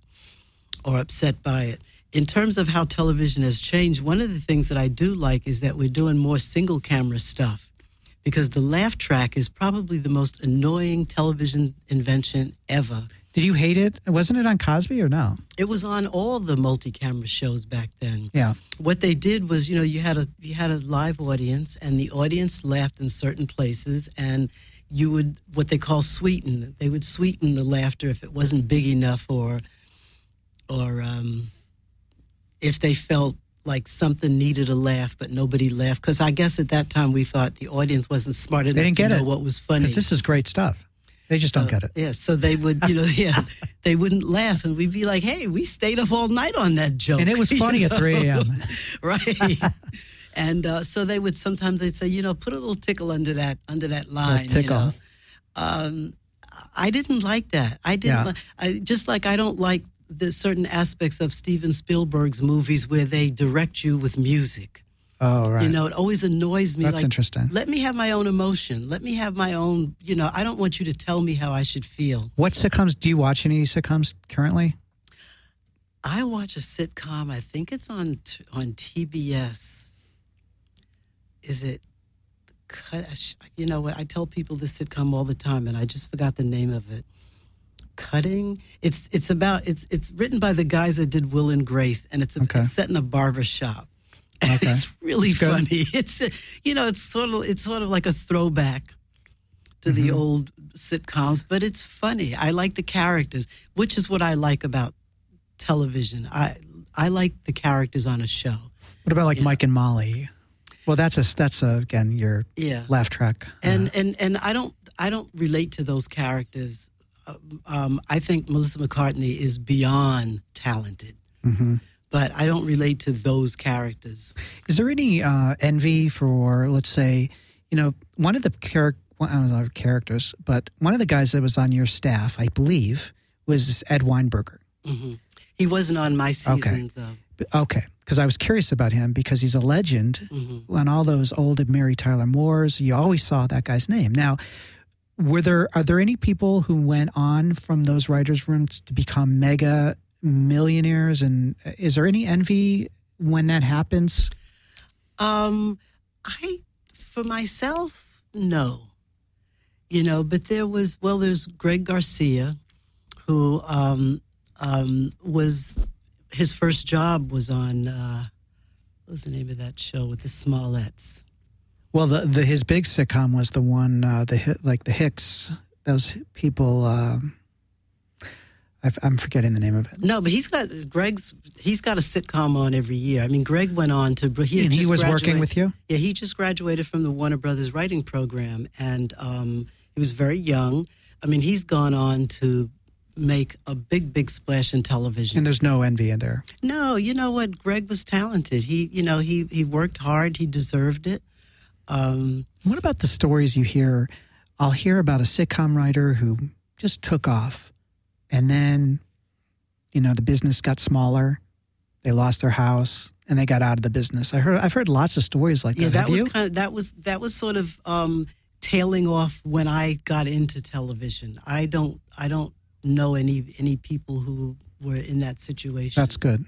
or upset by it. In terms of how television has changed, one of the things that I do like is that we're doing more single camera stuff because the laugh track is probably the most annoying television invention ever. Did you hate it? Wasn't it on Cosby or no? It was on all the multi-camera shows back then. Yeah. What they did was, you know, you had a you had a live audience, and the audience laughed in certain places, and you would what they call sweeten. They would sweeten the laughter if it wasn't big enough, or or um, if they felt like something needed a laugh, but nobody laughed. Because I guess at that time we thought the audience wasn't smart enough didn't to get know it. what was funny. Because this is great stuff. They just don't So, get it. Yeah, so they would, you know, yeah, they wouldn't laugh, and we'd be like, "Hey, we stayed up all night on that joke," And it was you funny at 3 a.m. right? and uh, so they would sometimes they'd say, you know, put a little tickle under that under that line. you tickle. know. Um, I didn't like that. I didn't. Yeah. Like, I just like I don't like the certain aspects of Steven Spielberg's movies where they direct you with music. Oh, right. You know, it always annoys me. That's like, interesting. Let me have my own emotion. Let me have my own. You know, I don't want you to tell me how I should feel. what sitcoms do you watch any sitcoms currently? I watch a sitcom. I think it's on t- on TBS. Is it? Cut. You know what? I tell people this sitcom all the time, and I just forgot the name of it. Cutting. It's it's about it's it's written by the guys that did Will and Grace, and it's, a, Okay. it's set in a barber shop. Okay. it's really good. funny. It's uh, you know it's sort of it's sort of like a throwback to Mm-hmm. the old sitcoms, but it's funny. I like the characters, which is what I like about television. I I like the characters on a show. What about like Yeah. Mike and Molly? Well, that's a that's a, again your Yeah. laugh track. and Uh, and and I don't I don't relate to those characters. Um, Um, I think Melissa McCarthy is beyond talented, mhm. But I don't relate to those characters. is there any uh, envy for let's say you know one of the char- well, I don't know characters, but one of the guys that was on your staff, I believe, was Ed Weinberger. hmm He wasn't on my season though. Okay, because I was curious about him because he's a legend hmm on all those old Mary Tyler Moore's. You always saw that guy's name. Now, were there are there any people who went on from those writers' rooms to become mega millionaires? And is there any envy when that happens? Um, I for myself, no. You know, but there was well, there's Greg Garcia, who um, um, was his first job was on uh, what was the name of that show with the Smolletts? Well, the, the his big sitcom was the one uh, the like the Hicks. Those people. Um, I, I'm forgetting the name of it. No, but he's got Greg's. He's got a sitcom on every year. I mean, Greg went on to. He and he was working with you. Yeah, he just graduated from the Warner Brothers writing program, and um, he was very young. I mean, he's gone on to make a big, big splash in television. And there's no envy in there. no, you know what? Greg was talented. He, you know, he he worked hard. He deserved it. Um, What about the stories you hear? I'll hear about a sitcom writer who just took off, and then, you know, the business got smaller. They lost their house and they got out of the business. I heard. I've heard lots of stories like that. yeah, that. Have was you? kind of that was that was sort of um, tailing off when I got into television. I don't I don't know any any people who were in that situation. That's good.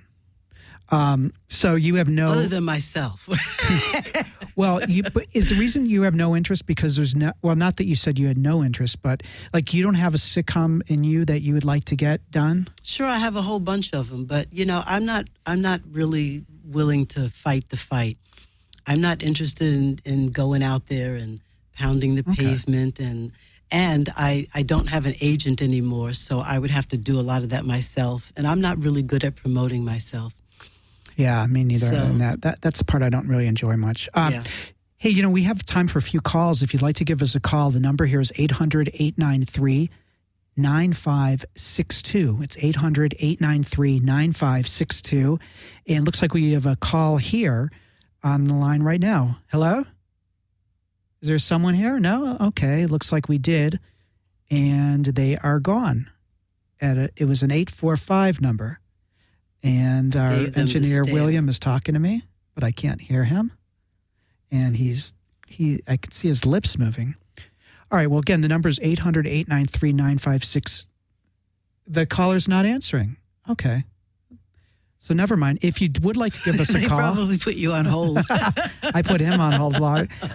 Um, so you have no. other than myself. Well, you, but is the reason you have no interest because there's no, well, not that you said you had no interest, but like you don't have a sitcom in you that you would like to get done? Sure, I have a whole bunch of them, but you know, I'm not. I'm not really willing to fight the fight. I'm not interested in, in going out there and pounding the pavement, and and I I don't have an agent anymore, so I would have to do a lot of that myself, and I'm not really good at promoting myself. Yeah, me neither. So- and that, that that's the part I don't really enjoy much. Um, Yeah. Hey, you know, we have time for a few calls. If you'd like to give us a call, the number here is 800 893 9562. It's 800 893 9562. And looks like we have a call here on the line right now. Hello? Is there someone here? No? Okay. Looks like we did. And they are gone. At a, it was an 845 number. And our Gave them the engineer. William is talking to me, but I can't hear him. And he's he I can see his lips moving. All right, well again, the number is 800-893-956. The caller's not answering. Okay. So never mind. If you would like to give us a they call, probably put you on hold. I put him on hold.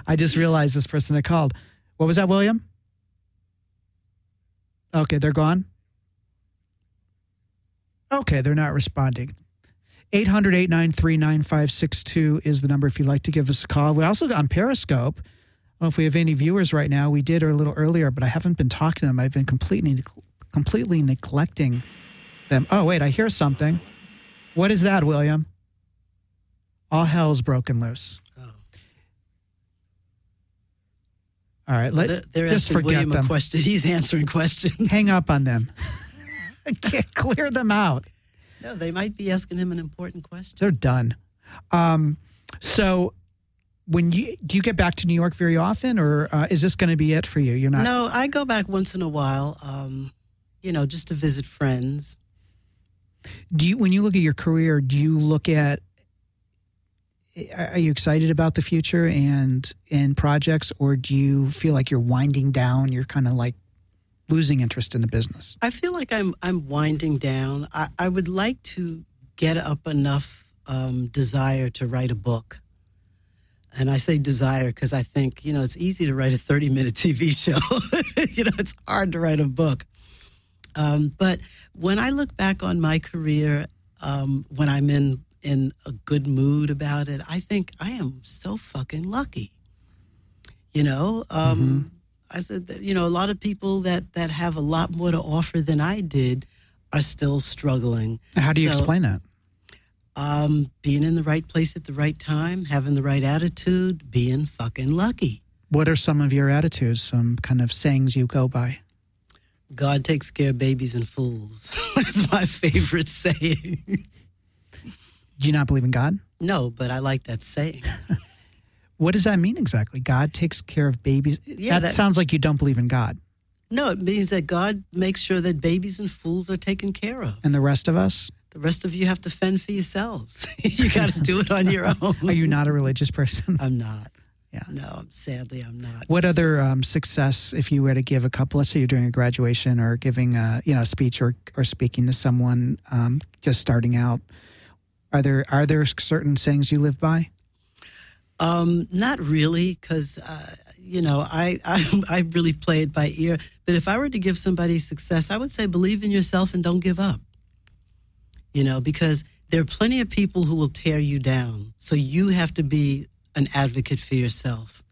I just realized this person had called. What was that, William? Okay, they're gone. Okay, they're not responding. 800 893 9562 is the number if you'd like to give us a call. We also got on Periscope. I don't know if we have any viewers right now. We did a little earlier, but I haven't been talking to them. I've been completely completely neglecting them. Oh, wait, I hear something. What is that, William? All hell's broken loose. Oh. All right, let, they're they're just asking forget William them. a question. He's answering questions. Hang up on them. Can't clear them out. No, they might be asking him an important question. They're done. Um, so, when you do you get back to New York very often, or uh, is this going to be it for you? You're not. No, I go back once in a while. Um, you know, just to visit friends. Do you when you look at your career? Do you look at? Are you excited about the future and and projects, or do you feel like you're winding down? You're kind of like losing interest in the business. I feel like I'm I'm winding down. I, I would like to get up enough um, desire to write a book. And I say desire because I think you know it's easy to write a 30 minute TV show. you know, it's hard to write a book. Um, but when I look back on my career, um, when I'm in in a good mood about it, I think I am so fucking lucky. You know, um, I said that you know a lot of people that that have a lot more to offer than I did are still struggling. How do you So, explain that? Um, being in the right place at the right time, having the right attitude, being fucking lucky. What are some of your attitudes? Some kind of sayings you go by? God takes care of babies and fools. That's my favorite saying. Do you not believe in God? no, but I like that saying. What does that mean exactly? God takes care of babies. Yeah, that, that- sounds like you don't believe in God. No, it means that God makes sure that babies and fools are taken care of. And the rest of us? The rest of you have to fend for yourselves. you got to do it on your own. Are you not a religious person? I'm not. Yeah. No, sadly, I'm not. What other um, success, if you were to give a couple, let's say you're doing a graduation or giving a you know a speech or or speaking to someone um, just starting out, are there are there certain sayings you live by? Um, not really, because uh, you know I, I I really play it by ear. But if I were to give somebody success, I would say believe in yourself and don't give up. You know, because there are plenty of people who will tear you down. So you have to be an advocate for yourself.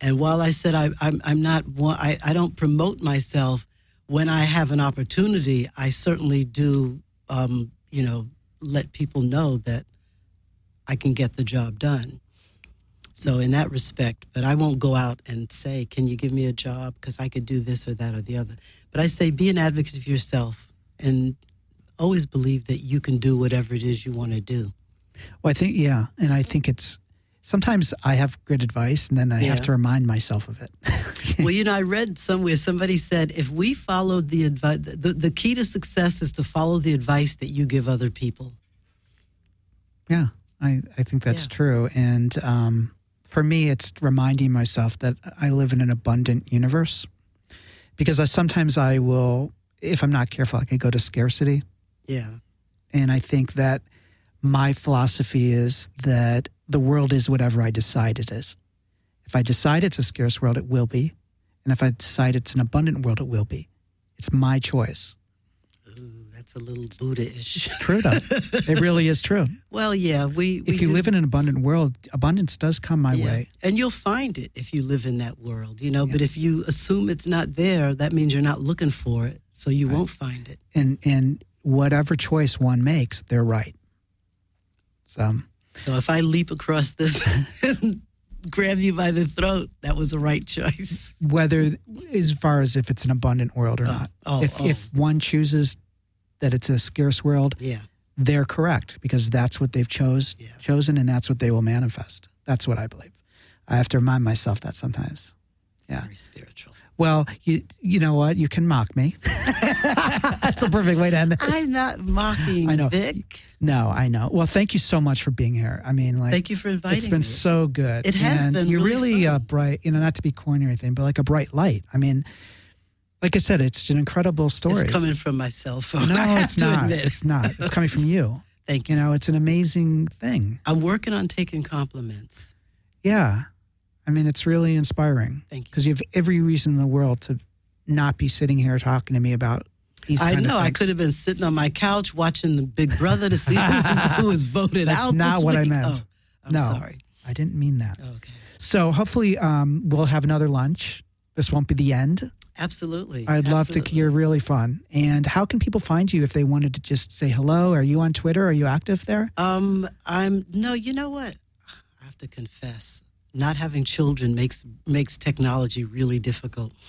And while I said I, I'm, I'm not, I, I don't promote myself when I have an opportunity, I certainly do, um, you know, let people know that I can get the job done. So in that respect, but I won't go out and say, "Can you give me a job?" Because I could do this or that or the other. But I say, be an advocate of yourself and always believe that you can do whatever it is you want to do. Well, I think yeah, and I think it's sometimes I have good advice, and then I Yeah. have to remind myself of it. well, you know, I read somewhere somebody said if we followed the advice, the, the key to success is to follow the advice that you give other people. Yeah, I, I think that's Yeah. true. And um, for me, it's reminding myself that I live in an abundant universe because I, sometimes I will, if I'm not careful, I could go to scarcity. Yeah. And I think that my philosophy is that the world is whatever I decide it is. If I decide it's a scarce world, it will be. And if I decide it's an abundant world, it will be. It's my choice. That's a little Buddha-ish. True, though. it really is true. well, yeah, we. we If you do- live in an abundant world, abundance does come my yeah. way. and you'll find it if you live in that world, you know. But if you assume it's not there, that means you're not looking for it, so you won't find it. and and whatever choice one makes, they're right. So So if I leap across this and grab you by the throat, that was the right choice. whether as far as if it's an abundant world or Oh, not, oh, if oh. if one chooses that it's a scarce world, Yeah. they're correct because that's what they've chose Yeah. chosen, and that's what they will manifest. That's what I believe. I have to remind myself that sometimes. Yeah. Very spiritual. Well, you you know what? You can mock me. that's a perfect way to end this. I'm not mocking I know. Vic. no, I know. Well, thank you so much for being here. I mean, like, Thank you for inviting It's been me. so good. It has and been You're really really, bright. You know, not to be corny or anything, but like a bright light. I mean, like I said, it's an incredible story. It's coming from my cell phone. no, it's not. It's not. It's coming from you. Thank You you. know, it's an amazing thing. I'm working on taking compliments. Yeah. I mean, it's really inspiring Thank you. because you have every reason in the world to not be sitting here talking to me about these I know. I could have been sitting on my couch watching the Big Brother to see who was, who was voted That's out. not what I meant. Oh, I'm No. sorry. I didn't mean that. Okay. So hopefully um, we'll have another lunch. This won't be the end. Absolutely. I'd love to. You're really fun. And how can people find you if they wanted to just say hello? Are you on Twitter? Are you active there? Um, I'm no. You know what? I have to confess, not having children makes makes technology really difficult.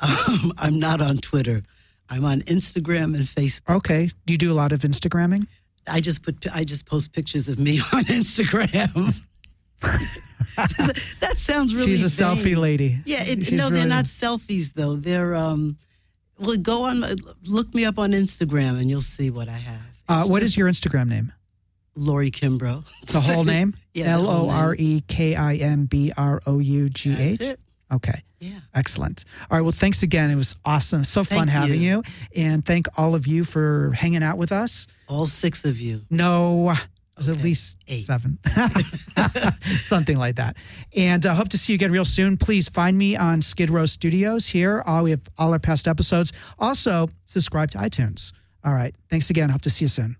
Um, I'm not on Twitter. I'm on Instagram and Facebook. Okay. Do you do a lot of Instagramming? I just put I just post pictures of me on Instagram. that sounds really. She's a vain. selfie lady. Yeah, it, She's no, they're really- not selfies though. They're um. Well, go on, look me up on Instagram, and you'll see what I have. Uh, It's what is just your Instagram name? Lori Kimbrough? The whole name? Yeah, the L whole O R E K I M B R O U G That's H. it. Okay. Yeah. Excellent. All right. Well, thanks again. It was awesome. So fun Thank having you. you. And thank all of you for hanging out with us. All six of you. No, it was at least Eight. seven, something like that. And uh, hope to see you again real soon. Please find me on Skid Row Studios here. All we have all our past episodes. Also, subscribe to iTunes. All right. Thanks again. Hope to see you soon.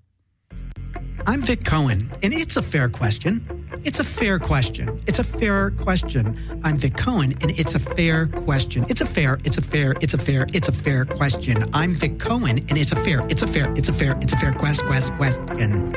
I'm Vic Cohen, and it's a fair question. It's a fair question. It's a fair question. I'm Vic Cohen, and it's a fair question. It's a fair, it's a fair, it's a fair, it's a fair question. I'm Vic Cohen, and it's a fair, it's a fair, it's a fair, it's a fair quest, quest, question.